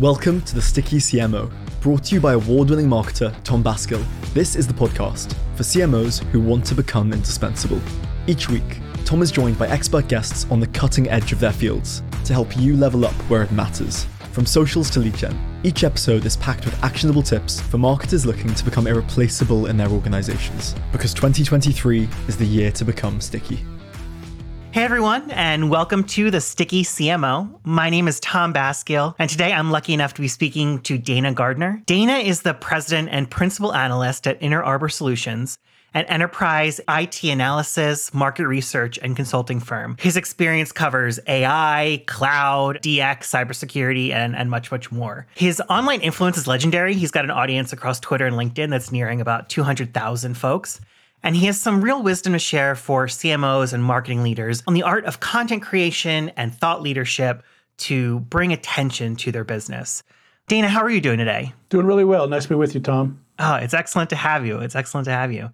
Welcome to the Sticky CMO, brought to you by award winning marketer Tom Basgil. This is the podcast for CMOs who want to become indispensable. Each week, Tom is joined by expert guests on the cutting edge of their fields to help you level up where it matters. From socials to lead gen, each episode is packed with actionable tips for marketers looking to become irreplaceable in their organizations. Because 2023 is the year to become sticky. Hey everyone, and welcome to the Sticky CMO. My name is Tom Basgil, and today I'm lucky enough to be speaking to Dana Gardner. Dana is the president and principal analyst at Interarbor Solutions, an enterprise IT analysis, market research, and consulting firm. His experience covers AI, cloud, DX, cybersecurity, and, and much, much more. His online influence is legendary. He's got an audience across Twitter and LinkedIn that's nearing about 200,000 folks. And he has some real wisdom to share for CMOs and marketing leaders on the art of content creation and thought leadership to bring attention to their business. Dana, how are you doing today? Doing really well. Nice to be with you, Tom. Oh, it's excellent to have you. It's excellent to have you.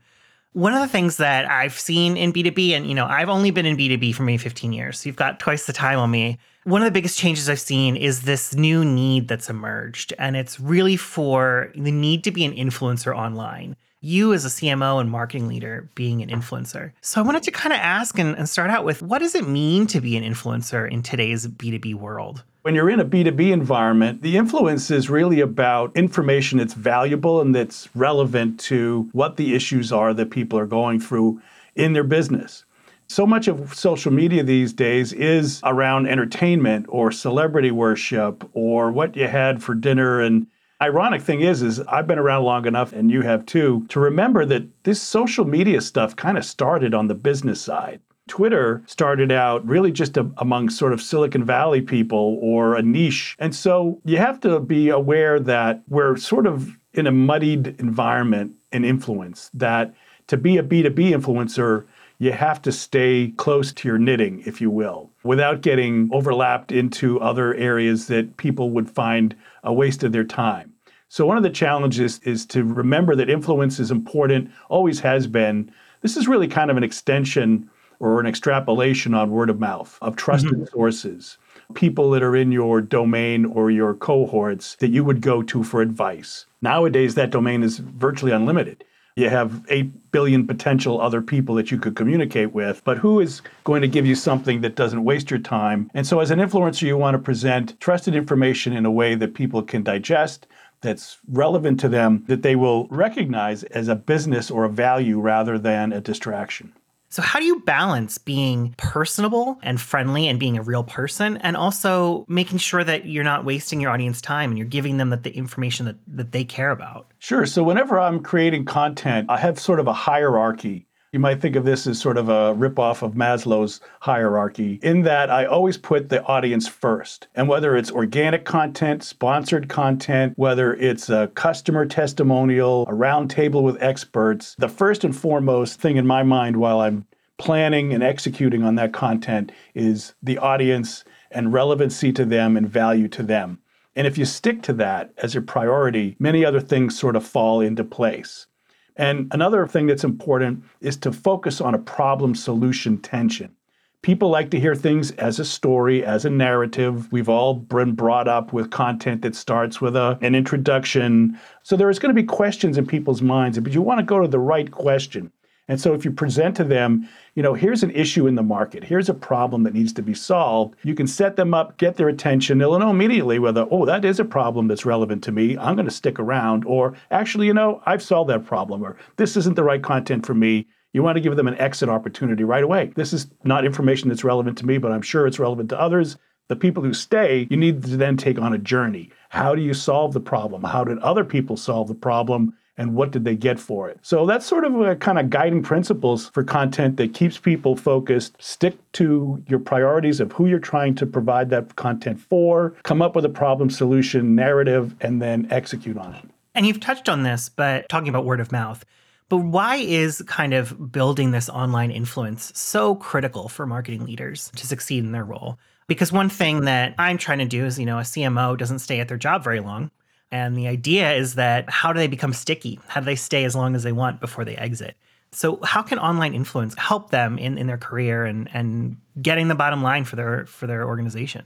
One of the things that I've seen in B2B, and you know, I've only been in B2B for maybe 15 years. So you've got twice the time on me. One of the biggest changes I've seen is this new need that's emerged. And it's really for the need to be an influencer online you as a CMO and marketing leader being an influencer. So I wanted to kind of ask and, and, start out with what does it mean to be an influencer in today's B2B world? When you're in a B2B environment, the influence is really about information that's valuable and that's relevant to what the issues are that people are going through in their business. So much of social media these days is around entertainment or celebrity worship or what you had for dinner and Ironic thing is, is I've been around long enough, and you have too, to remember that this social media stuff kind of started on the business side. Twitter started out really just a, among sort of Silicon Valley people or a niche. And so you have to be aware that we're sort of in a muddied environment and influence, that to be a B2B influencer, you have to stay close to your knitting, if you will, without getting overlapped into other areas that people would find a waste of their time. So, one of the challenges is to remember that influence is important, always has been. This is really kind of an extension or an extrapolation on word of mouth of trusted mm-hmm. sources, people that are in your domain or your cohorts that you would go to for advice. Nowadays, that domain is virtually unlimited. You have 8 billion potential other people that you could communicate with, but who is going to give you something that doesn't waste your time? And so, as an influencer, you want to present trusted information in a way that people can digest, that's relevant to them, that they will recognize as a business or a value rather than a distraction. So, how do you balance being personable and friendly and being a real person, and also making sure that you're not wasting your audience time and you're giving them the, the information that, that they care about? Sure. So, whenever I'm creating content, I have sort of a hierarchy you might think of this as sort of a ripoff of Maslow's hierarchy, in that I always put the audience first. And whether it's organic content, sponsored content, whether it's a customer testimonial, a roundtable with experts, the first and foremost thing in my mind while I'm planning and executing on that content is the audience and relevancy to them and value to them. And if you stick to that as your priority, many other things sort of fall into place. And another thing that's important is to focus on a problem solution tension. People like to hear things as a story, as a narrative. We've all been brought up with content that starts with a, an introduction. So there's going to be questions in people's minds, but you want to go to the right question. And so if you present to them, you know, here's an issue in the market, here's a problem that needs to be solved, you can set them up, get their attention. They'll know immediately whether, oh, that is a problem that's relevant to me. I'm going to stick around. Or actually, you know, I've solved that problem. Or this isn't the right content for me. You want to give them an exit opportunity right away. This is not information that's relevant to me, but I'm sure it's relevant to others. The people who stay, you need to then take on a journey. How do you solve the problem? How did other people solve the problem? And what did they get for it. So that's sort of a kind of guiding principles for content that keeps people focused. Stick to your priorities of who you're trying to provide that content for, come up with a problem solution narrative, and then execute on it. And you've touched on this, but talking about word of mouth. But why is kind of building this online influence so critical for marketing leaders to succeed in their role? Because one thing that I'm trying to do is, you know, a CMO doesn't stay at their job very long. And the idea is that how do they become sticky? How do they stay as long as they want before they exit? So how can online influence help them in, in their career and, and getting the bottom line for their for their organization?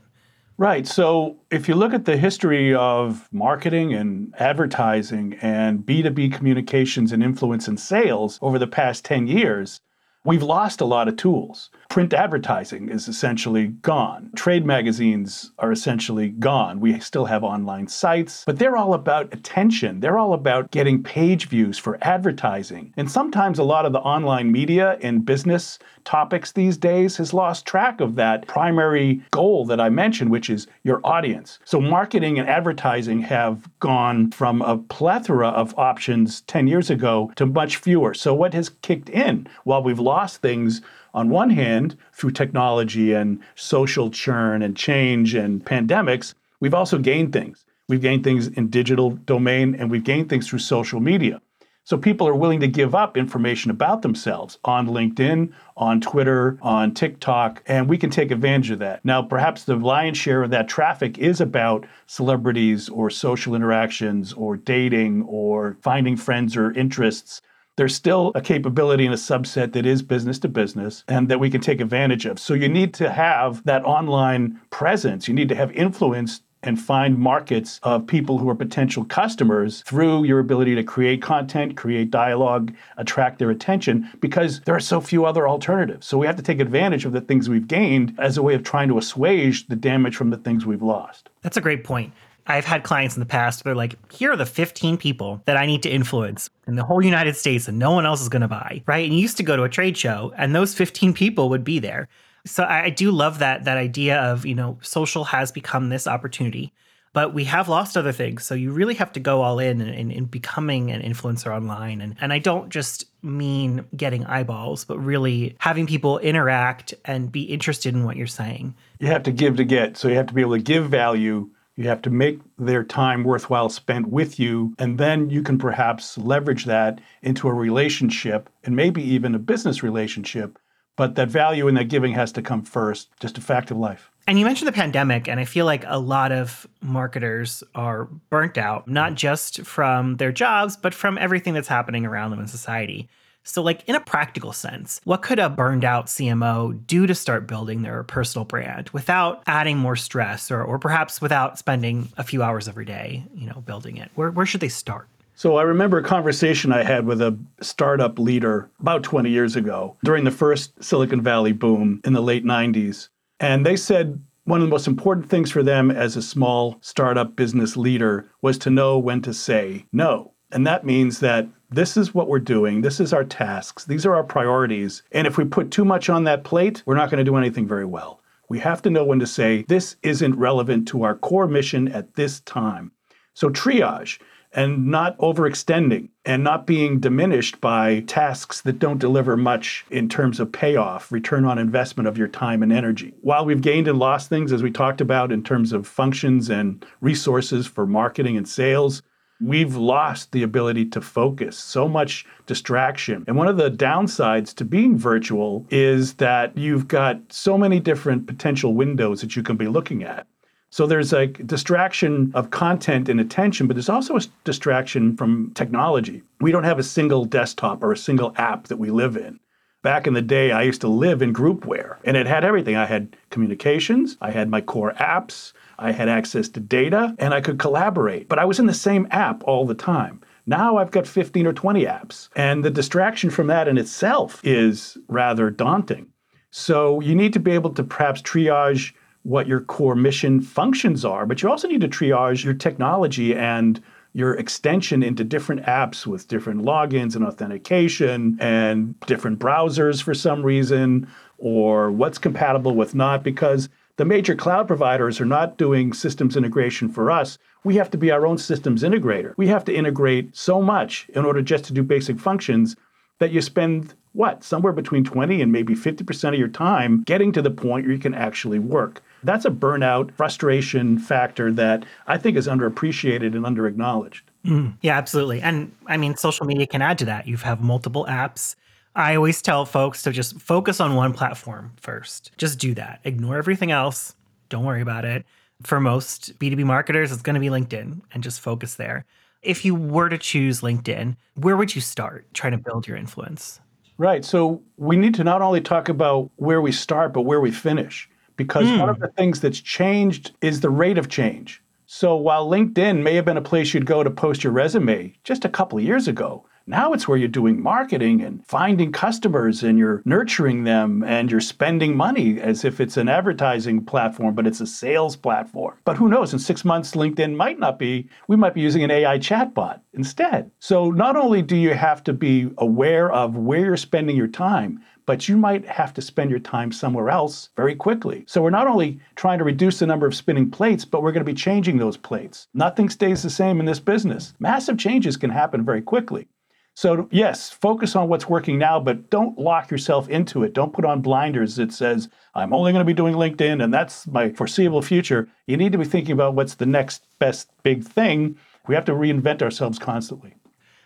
Right. So if you look at the history of marketing and advertising and B2B communications and influence and sales over the past 10 years, we've lost a lot of tools. Print advertising is essentially gone. Trade magazines are essentially gone. We still have online sites, but they're all about attention. They're all about getting page views for advertising. And sometimes a lot of the online media and business topics these days has lost track of that primary goal that I mentioned, which is your audience. So marketing and advertising have gone from a plethora of options 10 years ago to much fewer. So what has kicked in while we've lost things on one hand, through technology and social churn and change and pandemics, we've also gained things. We've gained things in digital domain and we've gained things through social media. So people are willing to give up information about themselves on LinkedIn, on Twitter, on TikTok, and we can take advantage of that. Now, perhaps the lion's share of that traffic is about celebrities or social interactions or dating or finding friends or interests there's still a capability in a subset that is business to business and that we can take advantage of. So you need to have that online presence. You need to have influence and find markets of people who are potential customers through your ability to create content, create dialogue, attract their attention, because there are so few other alternatives. So we have to take advantage of the things we've gained as a way of trying to assuage the damage from the things we've lost. That's a great point. I've had clients in the past, they're like, here are the 15 people that I need to influence in the whole United States and no one else is going to buy, right? And you used to go to a trade show and those 15 people would be there. So I, do love that that idea of, you know, social has become this opportunity, but we have lost other things. So you really have to go all in in, in becoming an influencer online. And, and I don't just mean getting eyeballs, but really having people interact and be interested in what you're saying. You have to give to get. So you have to be able to give value you have to make their time worthwhile spent with you, and then you can perhaps leverage that into a relationship and maybe even a business relationship. But that value and that giving has to come first, just a fact of life. And you mentioned the pandemic, and I feel like a lot of marketers are burnt out, not just from their jobs, but from everything that's happening around them in society. So, like in a practical sense, what could a burned out CMO do to start building their personal brand without adding more stress or, or perhaps without spending a few hours every day, you know, building it? Where, where should they start? So I remember a conversation I had with a startup leader about 20 years ago during the first Silicon Valley boom in the late 90s. And they said one of the most important things for them as a small startup business leader was to know when to say no. And that means that this is what we're doing. This is our tasks. These are our priorities. And if we put too much on that plate, we're not going to do anything very well. We have to know when to say, this isn't relevant to our core mission at this time. So triage and not overextending and not being diminished by tasks that don't deliver much in terms of payoff, return on investment of your time and energy. While we've gained and lost things, as we talked about in terms of functions and resources for marketing and sales, we've lost the ability to focus, so much distraction. And one of the downsides to being virtual is that you've got so many different potential windows that you can be looking at. So there's a distraction of content and attention, but there's also a distraction from technology. We don't have a single desktop or a single app that we live in. Back in the day, I used to live in groupware and it had everything. I had communications, I had my core apps, I had access to data, and I could collaborate. But I was in the same app all the time. Now I've got 15 or 20 apps, and the distraction from that in itself is rather daunting. So you need to be able to perhaps triage what your core mission functions are, but you also need to triage your technology and your extension into different apps with different logins and authentication and different browsers for some reason, or what's compatible with not, because the major cloud providers are not doing systems integration for us. We have to be our own systems integrator. We have to integrate so much in order just to do basic functions that you spend what? Somewhere between 20 and maybe 50% of your time getting to the point where you can actually work. That's a burnout, frustration factor that I think is underappreciated and underacknowledged. Mm, yeah, absolutely. And I mean, social media can add to that. You have multiple apps I always tell folks to just focus on one platform first. Just do that. Ignore everything else. Don't worry about it. For most B2B marketers, it's going to be LinkedIn and just focus there. If you were to choose LinkedIn, where would you start trying to build your influence? Right. So we need to not only talk about where we start, but where we finish because one hmm. of the things that's changed is the rate of change. So while LinkedIn may have been a place you'd go to post your resume just a couple of years ago, now it's where you're doing marketing and finding customers and you're nurturing them and you're spending money as if it's an advertising platform, but it's a sales platform. But who knows? In six months, LinkedIn might not be, we might be using an AI chatbot instead. So not only do you have to be aware of where you're spending your time, but you might have to spend your time somewhere else very quickly. So we're not only trying to reduce the number of spinning plates, but we're going to be changing those plates. Nothing stays the same in this business. Massive changes can happen very quickly. So, yes, focus on what's working now, but don't lock yourself into it. Don't put on blinders that says, I'm only going to be doing LinkedIn and that's my foreseeable future. You need to be thinking about what's the next best big thing. We have to reinvent ourselves constantly.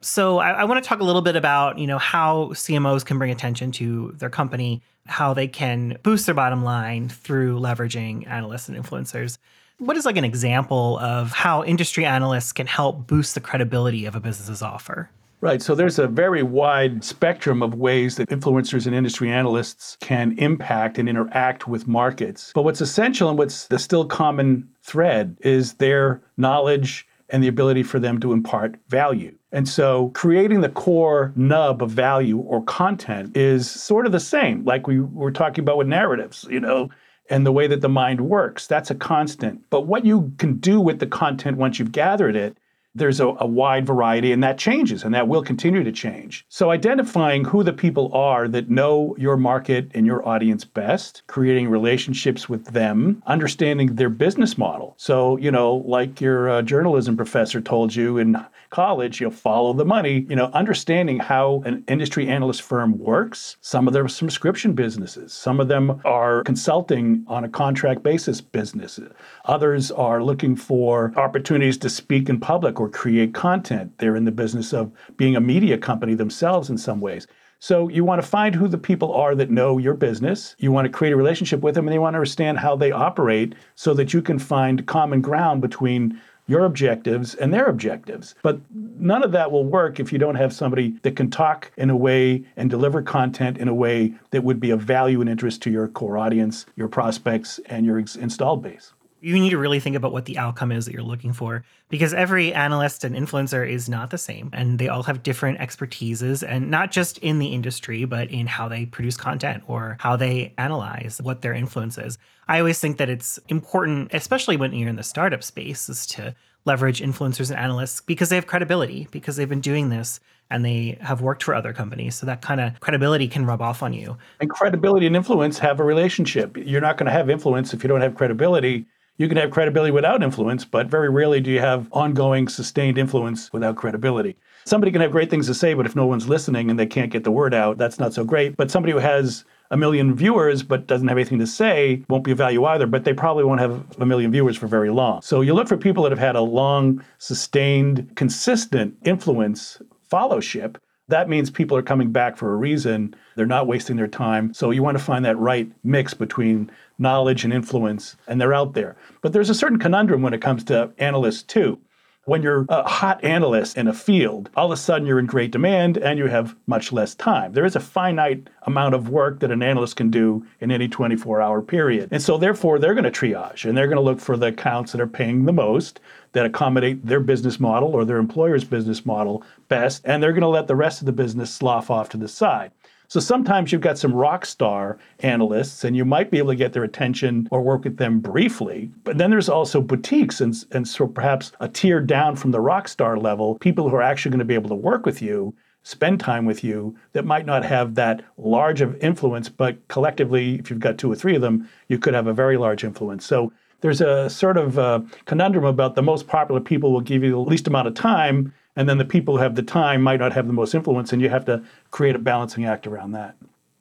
So I, I want to talk a little bit about, you know, how CMOs can bring attention to their company, how they can boost their bottom line through leveraging analysts and influencers. What is like an example of how industry analysts can help boost the credibility of a business's offer? Right. So there's a very wide spectrum of ways that influencers and industry analysts can impact and interact with markets. But what's essential and what's the still common thread is their knowledge and the ability for them to impart value. And so creating the core nub of value or content is sort of the same, like we were talking about with narratives, you know, and the way that the mind works. That's a constant. But what you can do with the content once you've gathered it there's a, a, wide variety and that changes and that will continue to change. So identifying who the people are that know your market and your audience best, creating relationships with them, understanding their business model. So, you know, like your uh, journalism professor told you in college, you'll follow the money, you know, understanding how an industry analyst firm works. Some of them are subscription businesses. Some of them are consulting on a contract basis businesses. Others are looking for opportunities to speak in public or create content. They're in the business of being a media company themselves in some ways. So you want to find who the people are that know your business. You want to create a relationship with them and you want to understand how they operate so that you can find common ground between your objectives and their objectives. But none of that will work if you don't have somebody that can talk in a way and deliver content in a way that would be of value and interest to your core audience, your prospects, and your installed base you need to really think about what the outcome is that you're looking for because every analyst and influencer is not the same and they all have different expertises and not just in the industry but in how they produce content or how they analyze what their influence is i always think that it's important especially when you're in the startup space is to leverage influencers and analysts because they have credibility because they've been doing this and they have worked for other companies. So that kind of credibility can rub off on you. And credibility and influence have a relationship. You're not going to have influence if you don't have credibility. You can have credibility without influence, but very rarely do you have ongoing, sustained influence without credibility. Somebody can have great things to say, but if no one's listening and they can't get the word out, that's not so great. But somebody who has a million viewers but doesn't have anything to say won't be of value either, but they probably won't have a million viewers for very long. So you look for people that have had a long, sustained, consistent influence, followship, that means people are coming back for a reason. They're not wasting their time. So you want to find that right mix between knowledge and influence, and they're out there. But there's a certain conundrum when it comes to analysts, too. When you're a hot analyst in a field, all of a sudden you're in great demand and you have much less time. There is a finite amount of work that an analyst can do in any 24 hour period. And so, therefore, they're going to triage and they're going to look for the accounts that are paying the most, that accommodate their business model or their employer's business model best, and they're going to let the rest of the business slough off to the side. So sometimes you've got some rock star analysts and you might be able to get their attention or work with them briefly. But then there's also boutiques and, and so perhaps a tier down from the rock star level, people who are actually going to be able to work with you, spend time with you that might not have that large of influence, but collectively, if you've got two or three of them, you could have a very large influence. So there's a sort of uh, conundrum about the most popular people will give you the least amount of time and then the people who have the time might not have the most influence and you have to create a balancing act around that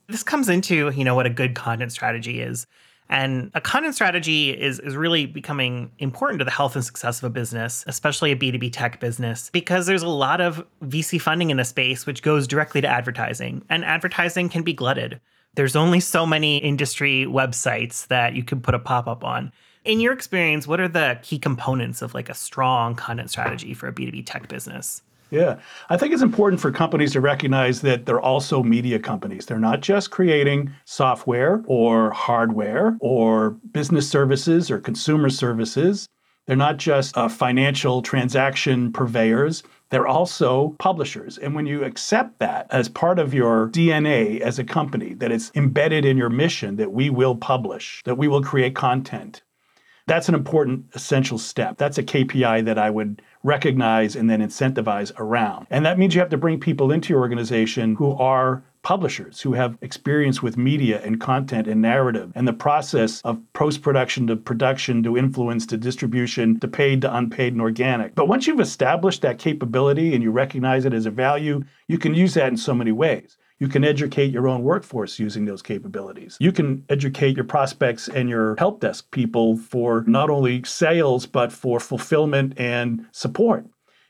this comes into you know what a good content strategy is and a content strategy is, is really becoming important to the health and success of a business, especially a B2B tech business, because there's a lot of VC funding in the space, which goes directly to advertising. And advertising can be glutted. There's only so many industry websites that you can put a pop up on. In your experience, what are the key components of like a strong content strategy for a B2B tech business? Yeah. I think it's important for companies to recognize that they're also media companies. They're not just creating software or hardware or business services or consumer services. They're not just uh, financial transaction purveyors. They're also publishers. And when you accept that as part of your DNA as a company, that it's embedded in your mission that we will publish, that we will create content, that's an important essential step. That's a KPI that I would recognize and then incentivize around. And that means you have to bring people into your organization who are publishers who have experience with media and content and narrative and the process of post production to production to influence to distribution to paid to unpaid and organic. But once you've established that capability and you recognize it as a value, you can use that in so many ways. You can educate your own workforce using those capabilities. You can educate your prospects and your help desk people for not only sales, but for fulfillment and support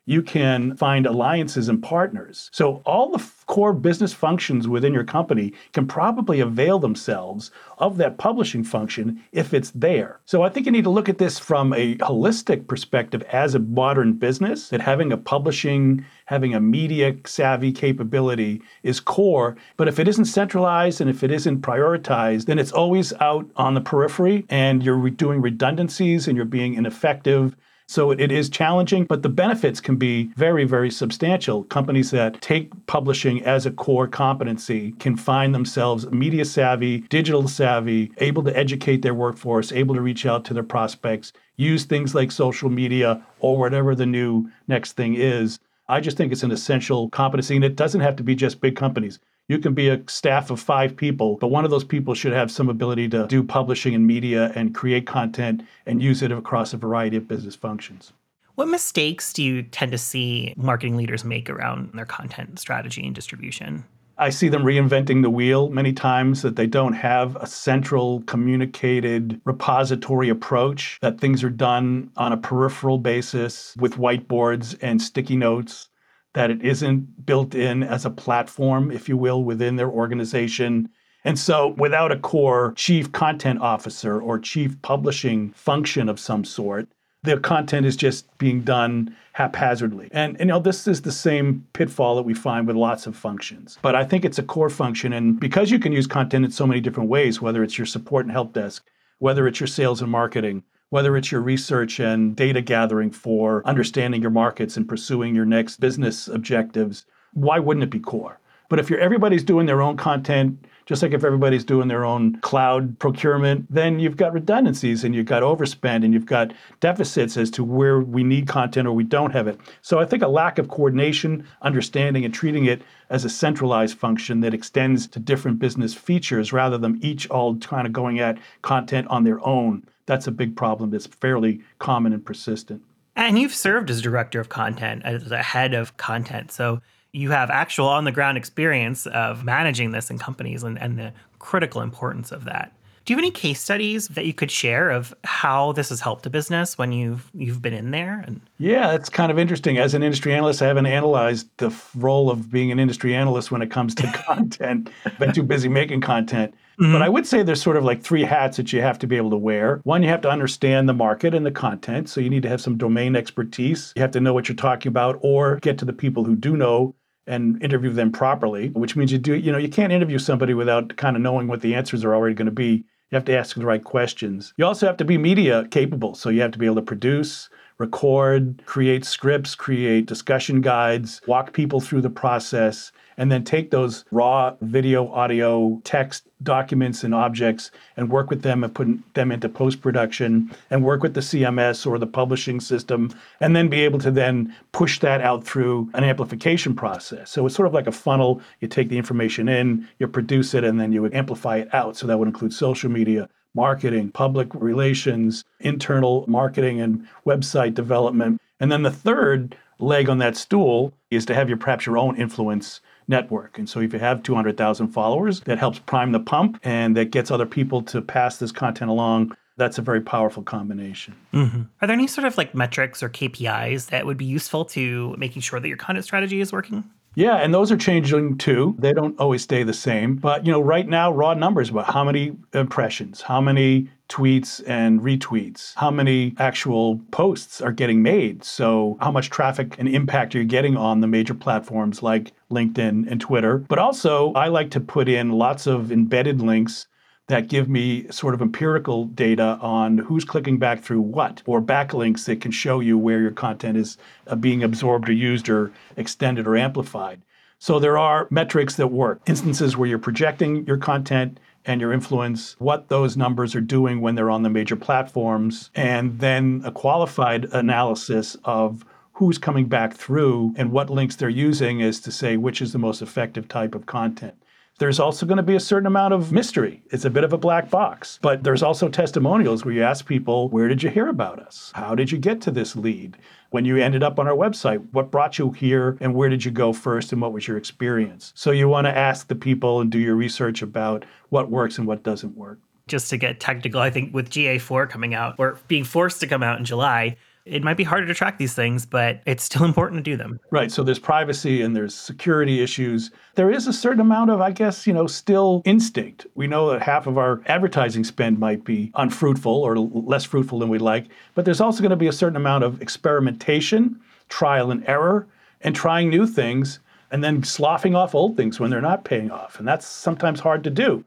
you can find alliances and partners. So, all the f- core business functions within your company can probably avail themselves of that publishing function if it's there. So, I think you need to look at this from a holistic perspective as a modern business, that having a publishing, having a media savvy capability is core. But if it isn't centralized and if it isn't prioritized, then it's always out on the periphery and you're re- doing redundancies and you're being ineffective so it is challenging, but the benefits can be very, very substantial. Companies that take publishing as a core competency can find themselves media savvy, digital savvy, able to educate their workforce, able to reach out to their prospects, use things like social media or whatever the new next thing is. I just think it's an essential competency, and it doesn't have to be just big companies. You can be a staff of five people, but one of those people should have some ability to do publishing and media and create content and use it across a variety of business functions. What mistakes do you tend to see marketing leaders make around their content strategy and distribution? I see them reinventing the wheel many times that they don't have a central communicated repository approach, that things are done on a peripheral basis with whiteboards and sticky notes that it isn't built in as a platform, if you will, within their organization. And so, without a core chief content officer or chief publishing function of some sort, the content is just being done haphazardly. And, and, you know, this is the same pitfall that we find with lots of functions. But I think it's a core function. And because you can use content in so many different ways, whether it's your support and help desk, whether it's your sales and marketing, whether it's your research and data gathering for understanding your markets and pursuing your next business objectives, why wouldn't it be core? But if you're everybody's doing their own content, just like if everybody's doing their own cloud procurement, then you've got redundancies and you've got overspend and you've got deficits as to where we need content or we don't have it. So I think a lack of coordination, understanding, and treating it as a centralized function that extends to different business features rather than each all kind of going at content on their own that's a big problem that's fairly common and persistent. And you've served as director of content, as a head of content. So you have actual on the ground experience of managing this in companies and, and the critical importance of that. Do you have any case studies that you could share of how this has helped a business when you've you've been in there? And yeah, it's kind of interesting. As an industry analyst, I haven't analyzed the role of being an industry analyst when it comes to content. Been too busy making content. Mm-hmm. But I would say there's sort of like three hats that you have to be able to wear. One, you have to understand the market and the content. So you need to have some domain expertise. You have to know what you're talking about or get to the people who do know and interview them properly, which means you do, you know, you can't interview somebody without kind of knowing what the answers are already going to be. You have to ask the right questions. You also have to be media capable. So you have to be able to produce, record, create scripts, create discussion guides, walk people through the process, and then take those raw video, audio, text documents and objects and work with them and put them into post production and work with the CMS or the publishing system and then be able to then push that out through an amplification process. So it's sort of like a funnel. You take the information in, you produce it, and then you would amplify it out. So that would include social media, marketing, public relations, internal marketing, and website development. And then the third leg on that stool is to have your perhaps your own influence network. And so if you have 200,000 followers, that helps prime the pump and that gets other people to pass this content along. That's a very powerful combination. Mm-hmm. Are there any sort of like metrics or KPIs that would be useful to making sure that your content strategy is working? Yeah, and those are changing too. They don't always stay the same. But you know, right now, raw numbers about how many impressions, how many tweets and retweets, how many actual posts are getting made. So, how much traffic and impact you're getting on the major platforms like LinkedIn and Twitter. But also, I like to put in lots of embedded links that give me sort of empirical data on who's clicking back through what, or backlinks that can show you where your content is uh, being absorbed or used or extended or amplified. So there are metrics that work, instances where you're projecting your content and your influence, what those numbers are doing when they're on the major platforms, and then a qualified analysis of who's coming back through and what links they're using is to say which is the most effective type of content. There's also going to be a certain amount of mystery. It's a bit of a black box. But there's also testimonials where you ask people, where did you hear about us? How did you get to this lead? When you ended up on our website, what brought you here and where did you go first and what was your experience? So you want to ask the people and do your research about what works and what doesn't work. Just to get technical, I think with GA4 coming out or being forced to come out in July, it might be harder to track these things, but it's still important to do them. Right. So there's privacy and there's security issues. There is a certain amount of, I guess, you know, still instinct. We know that half of our advertising spend might be unfruitful or less fruitful than we'd like, but there's also going to be a certain amount of experimentation, trial and error, and trying new things and then sloughing off old things when they're not paying off. And that's sometimes hard to do.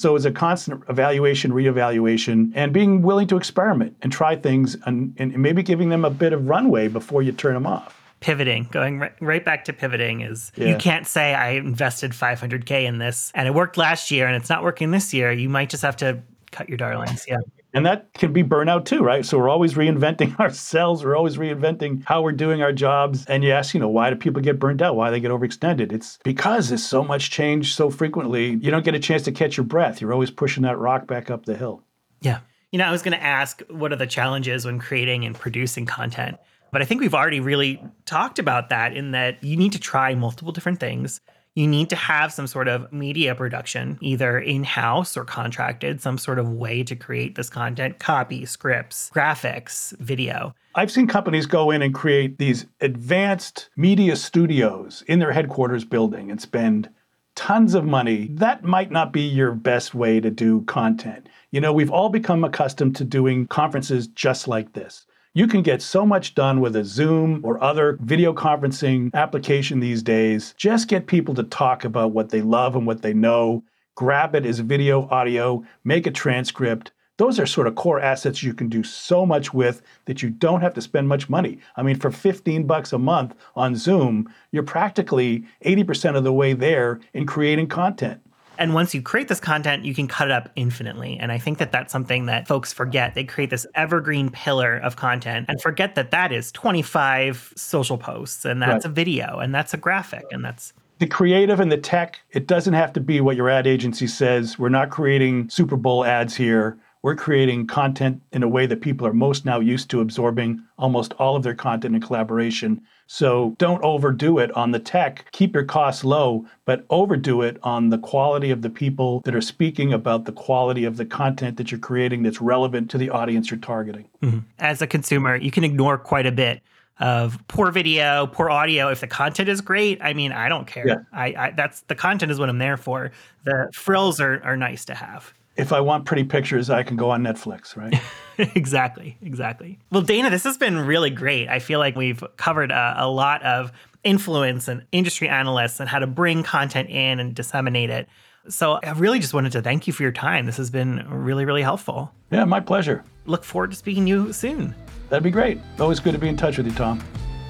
So it's a constant evaluation, reevaluation, and being willing to experiment and try things and, and maybe giving them a bit of runway before you turn them off. Pivoting, going right, right back to pivoting is yeah. you can't say I invested 500K in this and it worked last year and it's not working this year. You might just have to cut your darlings. Yeah. And that can be burnout too, right? So we're always reinventing ourselves. We're always reinventing how we're doing our jobs. And you ask, you know, why do people get burnt out? Why do they get overextended? It's because there's so much change so frequently. You don't get a chance to catch your breath. You're always pushing that rock back up the hill. Yeah. You know, I was going to ask what are the challenges when creating and producing content? But I think we've already really talked about that in that you need to try multiple different things you need to have some sort of media production, either in house or contracted, some sort of way to create this content copy, scripts, graphics, video. I've seen companies go in and create these advanced media studios in their headquarters building and spend tons of money. That might not be your best way to do content. You know, we've all become accustomed to doing conferences just like this. You can get so much done with a Zoom or other video conferencing application these days. Just get people to talk about what they love and what they know. Grab it as video, audio, make a transcript. Those are sort of core assets you can do so much with that you don't have to spend much money. I mean, for 15 bucks a month on Zoom, you're practically 80% of the way there in creating content. And once you create this content, you can cut it up infinitely. And I think that that's something that folks forget. They create this evergreen pillar of content and forget that that is 25 social posts and that's right. a video and that's a graphic and that's the creative and the tech, it doesn't have to be what your ad agency says. We're not creating Super Bowl ads here. We're creating content in a way that people are most now used to absorbing almost all of their content in collaboration. So don't overdo it on the tech. Keep your costs low, but overdo it on the quality of the people that are speaking about the quality of the content that you're creating that's relevant to the audience you're targeting. Mm-hmm. As a consumer, you can ignore quite a bit of poor video, poor audio. If the content is great, I mean, I don't care. Yeah. I, I that's the content is what I'm there for. The frills are are nice to have if I want pretty pictures, I can go on Netflix, right? exactly, exactly. Well, Dana, this has been really great. I feel like we've covered a, a, lot of influence and industry analysts and how to bring content in and disseminate it. So I really just wanted to thank you for your time. This has been really, really helpful. Yeah, my pleasure. Look forward to speaking to you soon. That'd be great. Always good to be in touch with you, Tom.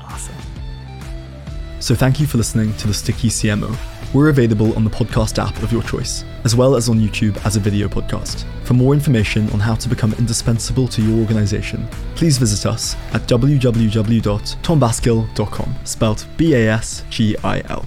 Awesome. So thank you for listening to the Sticky CMO. We're available on the podcast app of your choice, as well as on YouTube as a video podcast. For more information on how to become indispensable to your organization, please visit us at www.tombasgil.com, spelled B A S G I L.